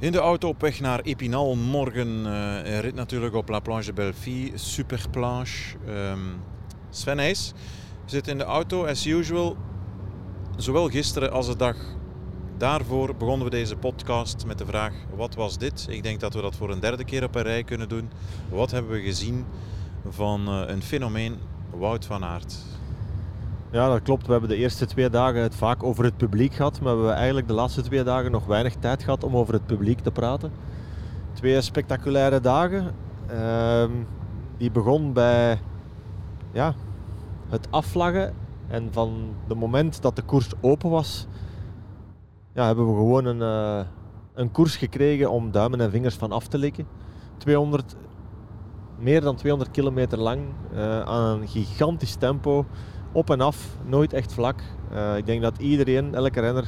In de auto op weg naar Epinal morgen een rit natuurlijk op La Planche de Belleville, superplanche. Um, Sven Nijs zit in de auto as usual. Zowel gisteren als de dag daarvoor begonnen we deze podcast met de vraag: wat was dit? Ik denk dat we dat voor een derde keer op een rij kunnen doen. Wat hebben we gezien van uh, een fenomeen Wout van Aert? Ja, dat klopt. We hebben de eerste twee dagen het vaak over het publiek gehad, maar we hebben eigenlijk de laatste twee dagen nog weinig tijd gehad om over het publiek te praten. Twee spectaculaire dagen. Uh, die begon bij ja, het afvlaggen en van het moment dat de koers open was, ja, hebben we gewoon een, uh, een koers gekregen om duimen en vingers van af te likken. 200, meer dan 200 kilometer lang uh, aan een gigantisch tempo op en af, nooit echt vlak. Uh, ik denk dat iedereen, elke renner,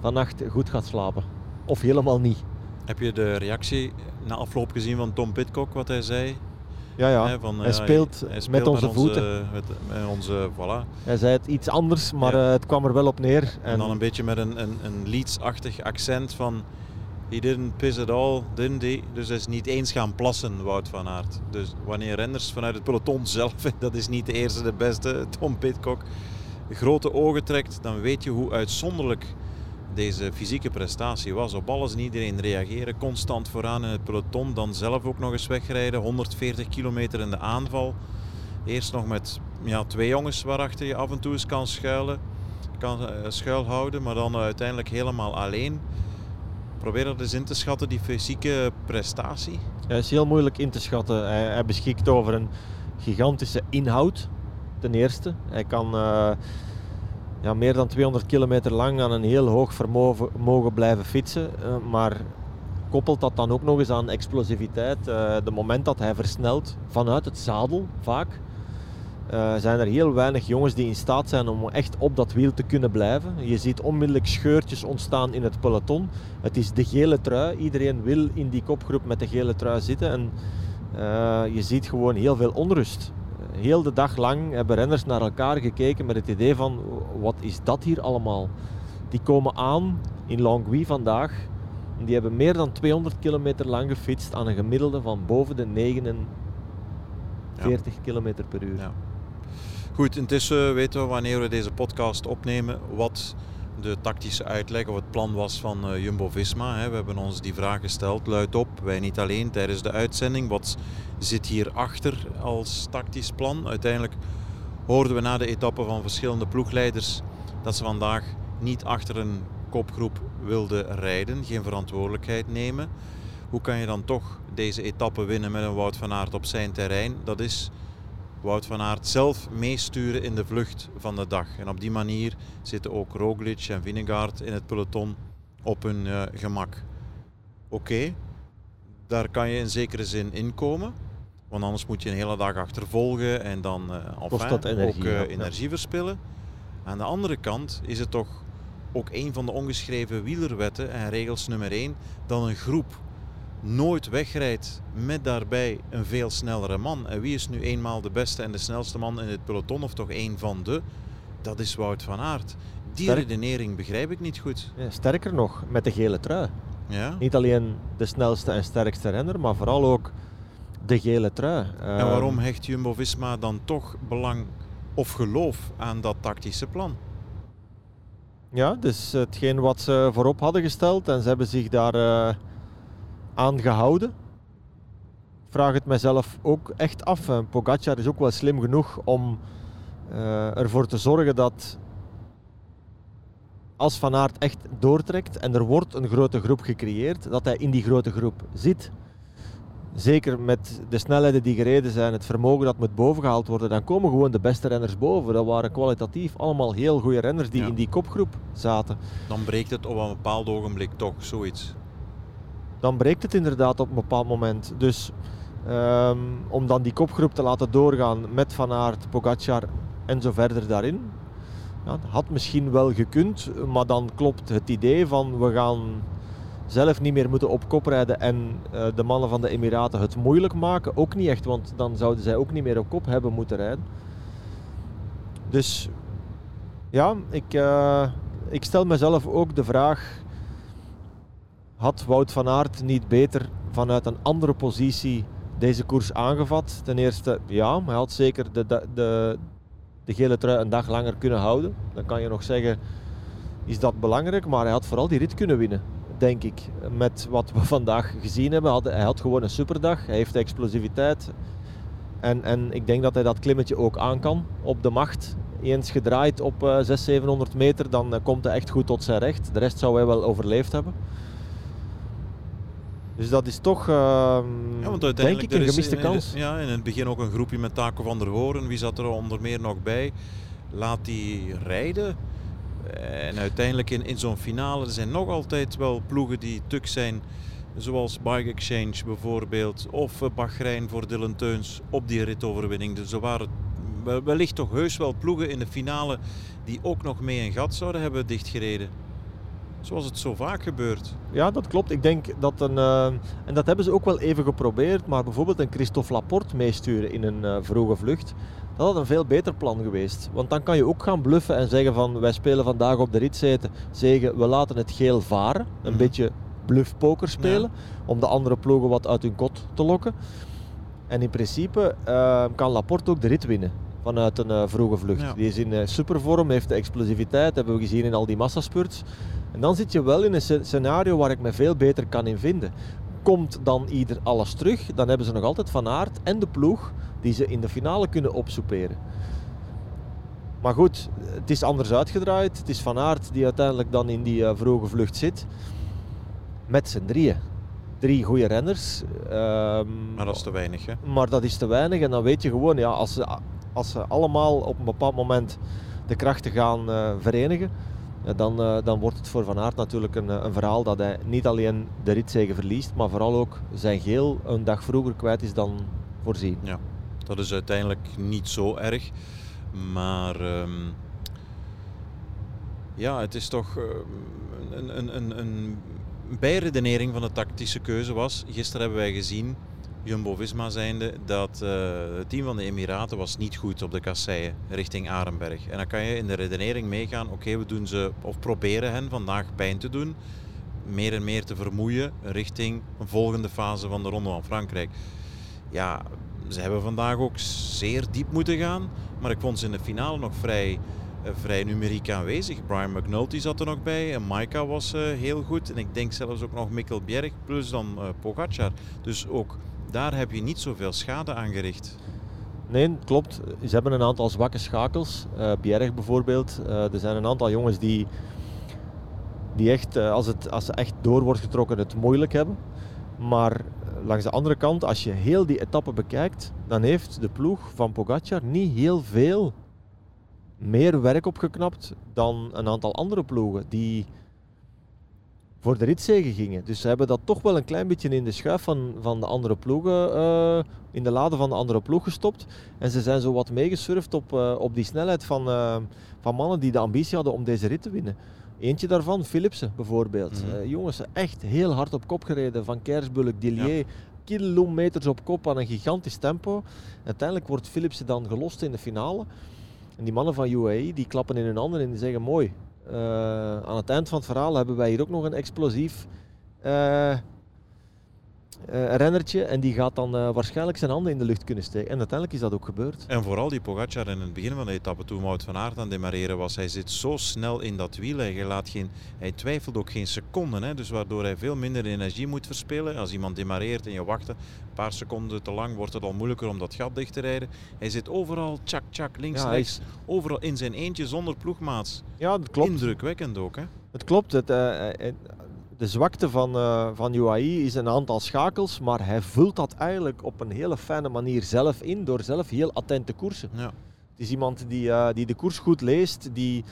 vannacht goed gaat slapen. Of helemaal niet. Heb je de reactie na afloop gezien van Tom Pitcock, wat hij zei? Ja, ja. van, hij, speelt hij, speelt met onze met voeten. Onze, met, met, onze, voilà. Hij zei het iets anders, maar ja. uh, het kwam er wel op neer. En, en dan een beetje met een, een, een Leeds-achtig accent van... He didn't piss at all, didn't he? Dus hij is niet eens gaan plassen, Wout van Aert. Dus wanneer renners vanuit het peloton zelf, dat is niet de eerste, de beste, Tom Pitcock, grote ogen trekt, dan weet je hoe uitzonderlijk deze fysieke prestatie was. Op alles en iedereen reageren, constant vooraan in het peloton, dan zelf ook nog eens wegrijden, 140 kilometer in de aanval. Eerst nog met ja, twee jongens waarachter je af en toe eens kan schuilen, kan uh, schuilhouden, maar dan uiteindelijk helemaal alleen. Probeer dat eens in te schatten, die fysieke prestatie. Ja, is heel moeilijk in te schatten. Hij, hij beschikt over een gigantische inhoud, ten eerste. Hij kan uh, ja, meer dan 200 kilometer lang aan een heel hoog vermogen blijven fietsen. Uh, maar koppelt dat dan ook nog eens aan explosiviteit. Uh, de moment dat hij versnelt vanuit het zadel vaak, uh, zijn er heel weinig jongens die in staat zijn om echt op dat wiel te kunnen blijven. Je ziet onmiddellijk scheurtjes ontstaan in het peloton. Het is de gele trui. Iedereen wil in die kopgroep met de gele trui zitten. En uh, je ziet gewoon heel veel onrust. Heel de dag lang hebben renners naar elkaar gekeken met het idee van wat is dat hier allemaal? Die komen aan in Longwy vandaag. En die hebben meer dan 200 kilometer lang gefietst aan een gemiddelde van boven de 49 ja. km per uur. Ja. Goed, intussen weten we wanneer we deze podcast opnemen wat de tactische uitleg of het plan was van uh, Jumbo-Visma. We hebben ons die vraag gesteld, luid op. Wij niet alleen tijdens de uitzending. Wat zit hierachter als tactisch plan? Uiteindelijk hoorden we na de etappe van verschillende ploegleiders dat ze vandaag niet achter een kopgroep wilden rijden, geen verantwoordelijkheid nemen. Hoe kan je dan toch deze etappe winnen met een Wout van Aert op zijn terrein? Dat is Wout van Aert zelf meesturen in de vlucht van de dag. En op die manier zitten ook Roglic en Vinegaard in het peloton op hun uh, gemak. Oké, daar kan je in zekere zin inkomen. Want anders moet je een hele dag achtervolgen en dan uh, enfin, dat energie, ook uh, ja. energie verspillen. Aan de andere kant is het toch ook een van de ongeschreven wielerwetten en regels nummer 1 dat een groep nooit wegrijdt met daarbij een veel snellere man. En wie is nu eenmaal de beste en de snelste man in het peloton, of toch één van de? Dat is Wout van Aert. Die Sterk. redenering begrijp ik niet goed. Ja, sterker nog, met de gele trui. Ja? Niet alleen de snelste en sterkste renner, maar vooral ook de gele trui. En waarom ehm, hecht Jumbo-Visma dan toch belang of geloof aan dat tactische plan? Ja, dus hetgeen wat ze voorop hadden gesteld en ze hebben zich daar... Uh, aangehouden. Vraag het mezelf ook echt af. Pogacar is ook wel slim genoeg om uh, ervoor te zorgen dat als Van Aert echt doortrekt en er wordt een grote groep gecreëerd, dat hij in die grote groep zit. Zeker met de snelheden die gereden zijn, het vermogen dat moet bovengehaald worden, dan komen gewoon de beste renners boven. Dat waren kwalitatief allemaal heel goede renners die ja. in die kopgroep zaten. Dan breekt het op een bepaald ogenblik toch zoiets dan breekt het inderdaad op een bepaald moment. Dus um, om dan die kopgroep te laten doorgaan met Van Aert, Pogacar en zo verder daarin, ja, had misschien wel gekund, maar dan klopt het idee van we gaan zelf niet meer moeten op kop rijden en uh, de mannen van de Emiraten het moeilijk maken, ook niet echt, want dan zouden zij ook niet meer op kop hebben moeten rijden. Dus ja, ik, uh, ik stel mezelf ook de vraag had Wout van Aert niet beter vanuit een andere positie deze koers aangevat? Ten eerste, ja, hij had zeker de, de, de, gele trui een dag langer kunnen houden. Dan kan je nog zeggen, is dat belangrijk? Maar hij had vooral die rit kunnen winnen, denk ik. Met wat we vandaag gezien hebben, had, hij had gewoon een superdag. Hij heeft de explosiviteit. En, en ik denk dat hij dat klimmetje ook aan kan op de macht. Eens gedraaid op uh, 600, 700 meter, dan uh, komt hij echt goed tot zijn recht. De rest zou hij wel overleefd hebben. Dus dat is toch, uh, ja, want denk ik, een gemiste in, kans. Ja, in het begin ook een groepje met Taco van der Hoorn. Wie zat er onder meer nog bij? Laat die rijden. En uiteindelijk in, in zo'n finale er zijn nog altijd wel ploegen die tuk zijn. Zoals Bike Exchange bijvoorbeeld. Of Bahrein voor Dylan Teuns op die ritoverwinning. Dus er waren wellicht toch heus wel ploegen in de finale die ook nog mee een gat zouden hebben dichtgereden. Zoals het zo vaak gebeurt. Ja, dat klopt. Ik denk dat een. Uh, en dat hebben ze ook wel even geprobeerd. Maar bijvoorbeeld een Christophe Laporte meesturen in een uh, vroege vlucht. Dat had een veel beter plan geweest. Want dan kan je ook gaan bluffen en zeggen van wij spelen vandaag op de ritzeten. Zeggen we laten het geel varen. Een mm. beetje bluffpoker spelen. Ja. Om de andere ploegen wat uit hun kot te lokken. En in principe uh, kan Laporte ook de rit winnen vanuit een vroege vlucht. Ja. Die is in supervorm, heeft de explosiviteit, hebben we gezien in al die massaspurts. En dan zit je wel in een scenario waar ik me veel beter kan in vinden. Komt dan ieder alles terug, dan hebben ze nog altijd Van Aert en de ploeg die ze in de finale kunnen opsoeperen. Maar goed, het is anders uitgedraaid. Het is Van Aert die uiteindelijk dan in die uh, vroege vlucht zit. Met z'n drieën. Drie goede renners. Um, maar dat is te weinig, hè? Maar dat is te weinig. En dan weet je gewoon, ja, als, ze, als ze allemaal op een bepaald moment de krachten gaan uh, verenigen, dan, uh, dan wordt het voor Van Aert natuurlijk een, een, verhaal dat hij niet alleen de ritzegen verliest, maar vooral ook zijn geel een dag vroeger kwijt is dan voorzien. Ja, dat is uiteindelijk niet zo erg. Maar um, ja, het is toch uh, een, een, een, een bijredenering van de tactische keuze was. Gisteren hebben wij gezien Jumbo-Visma zijnde, dat uh, het team van de Emiraten was niet goed op de kasseien richting Arenberg. En dan kan je in de redenering meegaan, oké, we doen ze, of proberen hen vandaag pijn te doen, meer en meer te vermoeien richting een volgende fase van de Ronde van Frankrijk. Ja, ze hebben vandaag ook zeer diep moeten gaan, maar ik vond ze in de finale nog vrij, uh, vrij numeriek aanwezig. Brian McNulty zat er nog bij en Maika was uh, heel goed. En ik denk zelfs ook nog Mikkel Bjerg plus dan Pogacar. Dus ook daar heb je niet zoveel schade aan gericht. Nee, klopt. Ze hebben een aantal zwakke schakels. Uh, bijvoorbeeld. Uh, er zijn een aantal jongens die, die echt, uh, als, het, als ze echt door wordt getrokken, het moeilijk hebben. Maar langs de andere kant, als je heel die etappe bekijkt, dan heeft de ploeg van Pogacar niet heel veel meer werk opgeknapt dan een aantal andere ploegen die voor de ritzegen gingen. Dus ze hebben dat toch wel een klein beetje in de schuif van, van de andere ploegen, uh, in de lade van de andere ploeg gestopt. En ze zijn zo wat meegesurfd op, uh, op die snelheid van, uh, van mannen die de ambitie hadden om deze rit te winnen. Eentje daarvan, Philipsen bijvoorbeeld. Mm -hmm. jongens, echt heel hard op kop gereden. Van Kersbulk, Dillier. Ja. Kilometers op kop aan een gigantisch tempo. Uiteindelijk wordt Philipsen dan gelost in de finale. En die mannen van UAE die klappen in hun handen en die zeggen mooi, aan het eind van het verhaal hebben wij hier ook nog een explosief uh, rennertje. En die gaat dan waarschijnlijk zijn handen in de lucht kunnen steken. En uiteindelijk is dat ook gebeurd. En vooral die Pogacar in het begin van de etappe, toen Wout van Aert aan demareren was. Hij zit zo snel in dat wiel. Hij, laat geen, hij twijfelt ook geen seconden. Hè, dus waardoor hij veel minder energie moet verspillen. Als iemand demareert en je wacht een paar seconden te lang, wordt het al moeilijker om dat gat dicht te rijden. Hij zit overal, tjak, tjak, links, ja, rechts. Is... Overal in zijn eentje zonder ploegmaats. Ja, dat klopt. Indrukwekkend ook. Hè? Het klopt. Het, uh, de zwakte van, uh, van UAE is een aantal schakels, maar hij vult dat eigenlijk op een hele fijne manier zelf in door zelf heel attent te koersen. Ja. Het is iemand die, uh, die de koers goed leest, die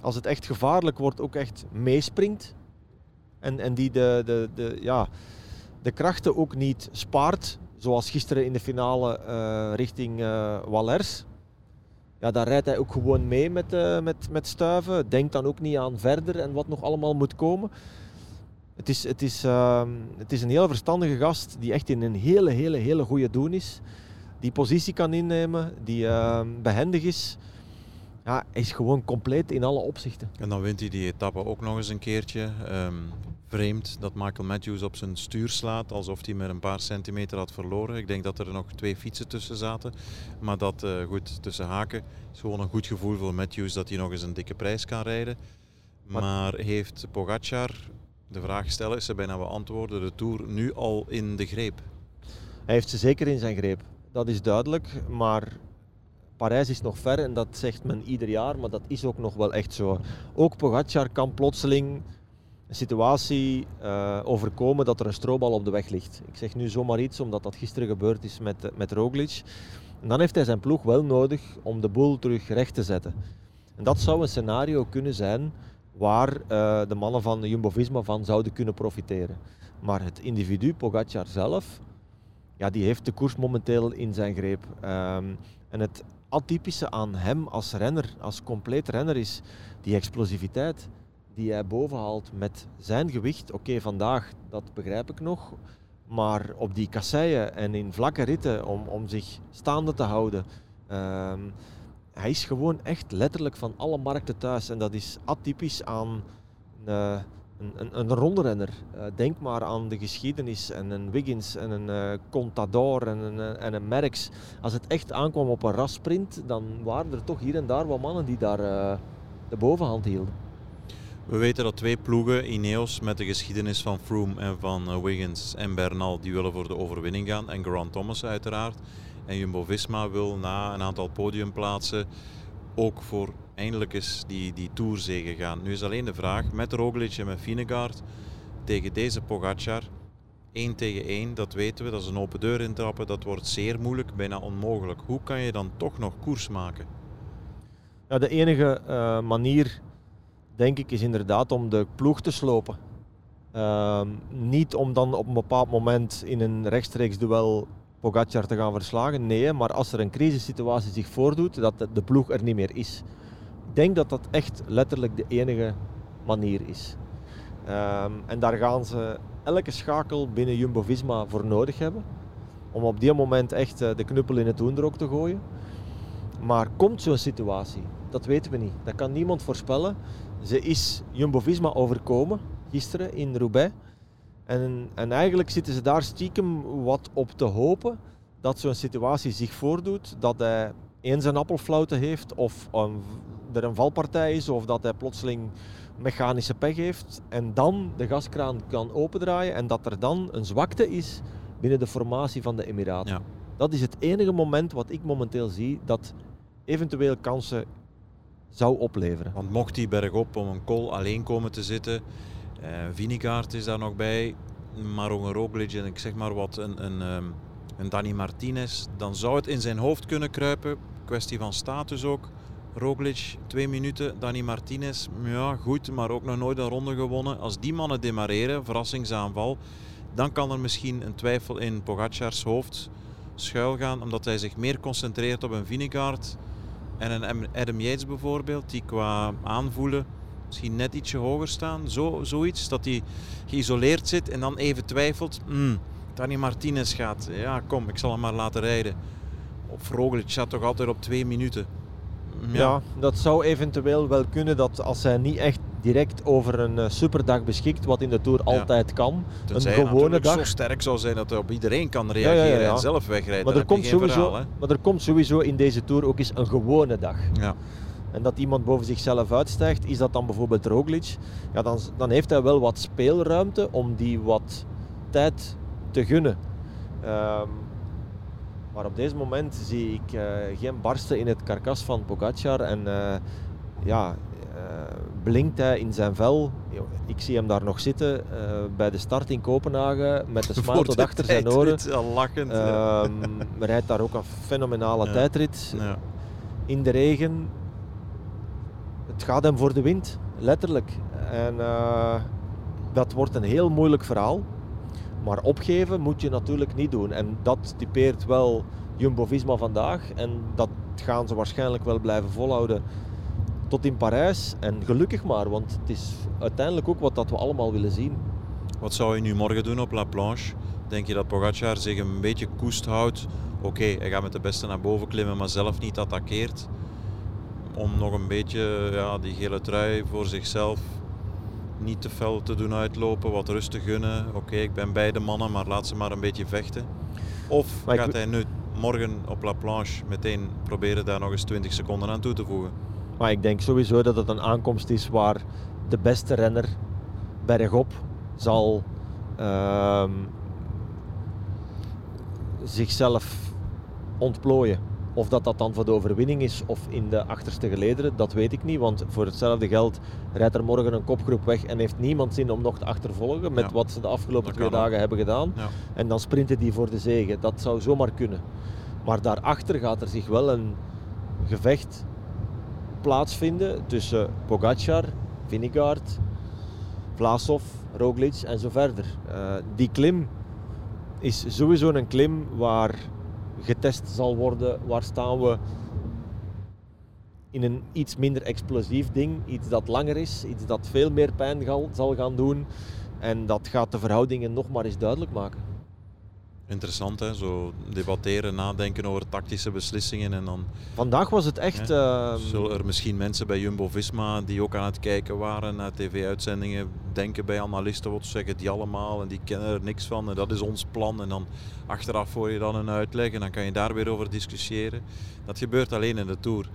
als het echt gevaarlijk wordt ook echt meespringt. En, en die de, de, de, ja, de krachten ook niet spaart, zoals gisteren in de finale uh, richting Wallers. Ja, daar rijdt hij ook gewoon mee met, met, met stuiven. Denkt dan ook niet aan verder en wat nog allemaal moet komen. Het is, het, is, uh, het is een heel verstandige gast die echt in een hele, hele, hele goede doen is. Die positie kan innemen, die uh, behendig is. ja, hij is gewoon compleet in alle opzichten. En dan wint hij die etappe ook nog eens een keertje. Ehm, vreemd dat Michael Matthews op zijn stuur slaat, alsof hij met een paar centimeter had verloren. Ik denk dat er nog twee fietsen tussen zaten. Maar dat, uh, goed, tussen haken, is gewoon een goed gevoel voor Matthews dat hij nog eens een dikke prijs kan rijden. Maar, maar heeft Pogacar, de vraag stellen is ze bijna beantwoorden, de Tour nu al in de greep? Hij heeft ze zeker in zijn greep. Dat is duidelijk, maar Parijs is nog ver en dat zegt men ieder jaar, maar dat is ook nog wel echt zo. Ook Pogacar kan plotseling een situatie uh, overkomen dat er een strobal op de weg ligt. Ik zeg nu zomaar iets omdat dat gisteren gebeurd is met, eh, met Roglic. En dan heeft hij zijn ploeg wel nodig om de boel terug recht te zetten. En dat zou een scenario kunnen zijn waar uh, de mannen van Jumbo-Visma van zouden kunnen profiteren. Maar het individu Pogacar zelf, ja, die heeft de koers momenteel in zijn greep. Um, en het atypische aan hem als renner, als compleet renner, is die explosiviteit die hij bovenhaalt met zijn gewicht. Oké, vandaag, dat begrijp ik nog. Maar op die kasseien en in vlakke ritten om, om zich staande te houden. Ehm, hij is gewoon echt letterlijk van alle markten thuis. En dat is atypisch aan uh, een, een, een rondrenner. Uh, denk maar aan de geschiedenis en een Wiggins en een uh, Contador en een, en een Merckx. Als het echt aankwam op een rasprint, dan waren er toch hier en daar wat mannen die daar de bovenhand hielden. We weten dat twee ploegen, Ineos met de geschiedenis van Froome en van Wiggins en Bernal, die willen voor de overwinning gaan. En Grant Thomas uiteraard. En Jumbo-Visma wil na een aantal podiumplaatsen ook voor eindelijk eens die, die Tourzege gaan. Nu is alleen de vraag, met Roglic en met Vinegaard tegen deze Pogacar, 1 tegen 1, dat weten we, dat is een open deur intrappen, dat wordt zeer moeilijk, bijna onmogelijk. Hoe kan je dan toch nog koers maken? Ja, de enige uh, manier, denk ik, is inderdaad om de ploeg te slopen. Uh, niet om dan op een bepaald moment in een rechtstreeks duel Pogacar te gaan verslagen. Nee, maar als er een crisissituatie zich voordoet, dat de ploeg er niet meer is. Ik denk dat dat echt letterlijk de enige manier is. Um, en daar gaan ze elke schakel binnen Jumbo-Visma voor nodig hebben. Om op die moment echt uh, de knuppel in het hoenderok te gooien. Maar komt zo'n situatie? Dat weten we niet. Dat kan niemand voorspellen. Ze is Jumbo-Visma overkomen gisteren in Roubaix. En, en eigenlijk zitten ze daar stiekem wat op te hopen dat zo'n situatie zich voordoet. Dat hij eens een appelflauwte heeft of een, er een valpartij is of dat hij plotseling mechanische pech heeft. En dan de gaskraan kan opendraaien en dat er dan een zwakte is binnen de formatie van de Emiraten. Ja. Dat is het enige moment wat ik momenteel zie dat eventueel kansen zou opleveren. Want mocht die bergop om een kol alleen komen te zitten, uh, Vinegaard is daar nog bij, maar ook een Roglic en ik zeg maar wat, een, een, ehm, een Danny Martinez. Dan zou het in zijn hoofd kunnen kruipen. Kwestie van status ook. Roglic, twee minuten. Danny Martinez, ja goed, maar ook nog nooit een ronde gewonnen. Als die mannen demareren, verrassingsaanval, dan kan er misschien een twijfel in Pogacars hoofd schuilgaan, omdat hij zich meer concentreert op een Vinegaard en een Adam Yates bijvoorbeeld, die qua aanvoelen misschien net ietsje hoger staan. Zo, zoiets, dat hij geïsoleerd zit en dan even twijfelt. Mm, Dani Martinez gaat, ja kom, ik zal hem maar laten rijden. Of Roglic staat toch altijd op twee minuten. Ja. ja. dat zou eventueel wel kunnen dat als hij niet echt direct over een uh, superdag beschikt, wat in de Tour altijd kan. Tenzij een gewone dag. zo sterk zou zijn dat hij op iedereen kan reageren ja, en zelf wegrijden. Maar er, komt sowieso, maar er komt sowieso in deze Tour ook eens een gewone dag. Ja en dat iemand boven zichzelf uitstijgt, is dat dan bijvoorbeeld Roglic, ja, dan, dan heeft hij wel wat speelruimte om die wat tijd te gunnen. Um, maar op deze moment zie ik uh, geen barsten in het karkas van Pogacar en uh, ja, uh, blinkt hij in zijn vel. Ik zie hem daar nog zitten bij de start in Kopenhagen met de smile tot achter zijn oren. Lachend. Um, rijdt daar ook een fenomenale ja. tijdrit. Ja. In de regen, het gaat hem voor de wind, letterlijk. En uh, dat wordt een heel moeilijk verhaal. Maar opgeven moet je natuurlijk niet doen. En dat typeert wel Jumbo-Visma vandaag. En dat gaan ze waarschijnlijk wel blijven volhouden tot in Parijs. En gelukkig maar, want het is uiteindelijk ook wat dat we allemaal willen zien. Wat zou je nu morgen doen op La Planche? Denk je dat Pogacar zich een beetje koest houdt? Oké, hij gaat met de beste naar boven klimmen, maar zelf niet attaqueert. Om nog een beetje ja, die gele trui voor zichzelf niet te fel te doen uitlopen, wat rust te gunnen. Oké, ik ben bij de mannen, maar laat ze maar een beetje vechten. Of Maar gaat hij nu morgen op La Planche meteen proberen daar nog eens 20 seconden aan toe te voegen? Maar ik denk sowieso dat het een aankomst is waar de beste renner bergop zal ehm, zichzelf ontplooien. Of dat dat dan voor de overwinning is of in de achterste gelederen, dat weet ik niet. Want voor hetzelfde geld rijdt er morgen een kopgroep weg en heeft niemand zin om nog te achtervolgen met Ja. wat ze de afgelopen Dat twee ook. dagen hebben gedaan. Ja. En dan sprinten die voor de zege. Dat zou zomaar kunnen. Maar daarachter gaat er zich wel een gevecht plaatsvinden tussen Pogacar, Vingegaard, Vlasov, Roglic en zo verder. Eh, die klim is sowieso een klim waar getest zal worden. Waar staan we in een iets minder explosief ding. Iets dat langer is, iets dat veel meer pijn zal gaan doen. En dat gaat de verhoudingen nog maar eens duidelijk maken. Interessant hè, zo debatteren, nadenken over tactische beslissingen en dan Vandaag was het echt. ehm, zullen er misschien mensen bij Jumbo-Visma die ook aan het kijken waren naar tv-uitzendingen denken bij analisten, wat zeggen die allemaal en die kennen er niks van en dat is ons plan en dan achteraf hoor je dan een uitleg en dan kan je daar weer over discussiëren. Dat gebeurt alleen in de Tour.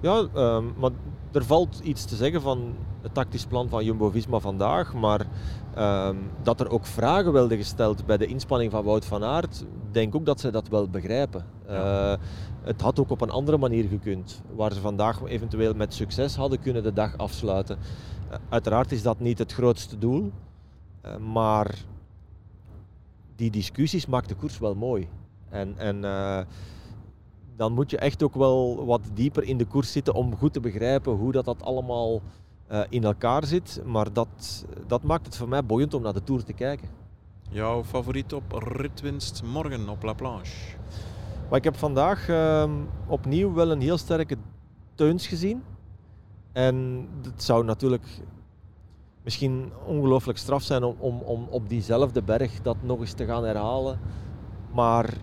Ja, ehm, maar er valt iets te zeggen van het tactisch plan van Jumbo-Visma vandaag. Maar ehm, dat er ook vragen werden gesteld bij de inspanning van Wout van Aert, denk ook dat ze dat wel begrijpen. Ja. Eh, het had ook op een andere manier gekund, waar ze vandaag eventueel met succes hadden kunnen de dag afsluiten. Eh, uiteraard is dat niet het grootste doel, eh, maar die discussies maakt de koers wel mooi. En, en dan moet je echt ook wel wat dieper in de koers zitten om goed te begrijpen hoe dat, dat allemaal in elkaar zit. Maar dat, dat maakt het voor mij boeiend om naar de Tour te kijken. Jouw favoriet op ritwinst morgen op La Planche? Maar ik heb vandaag ehm, opnieuw wel een heel sterke teuns gezien. En het zou natuurlijk misschien ongelooflijk straf zijn om, om, om op diezelfde berg dat nog eens te gaan herhalen. Maar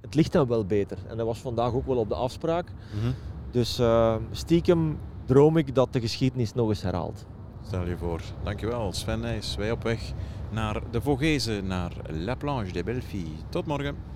het ligt dan wel beter. En dat was vandaag ook wel op de afspraak. Mhm. Dus eh, stiekem droom ik dat de geschiedenis nog eens herhaalt. Stel je voor. Dankjewel Sven. Wij op weg naar de Vogezen, naar La Planche de Belleville. Tot morgen.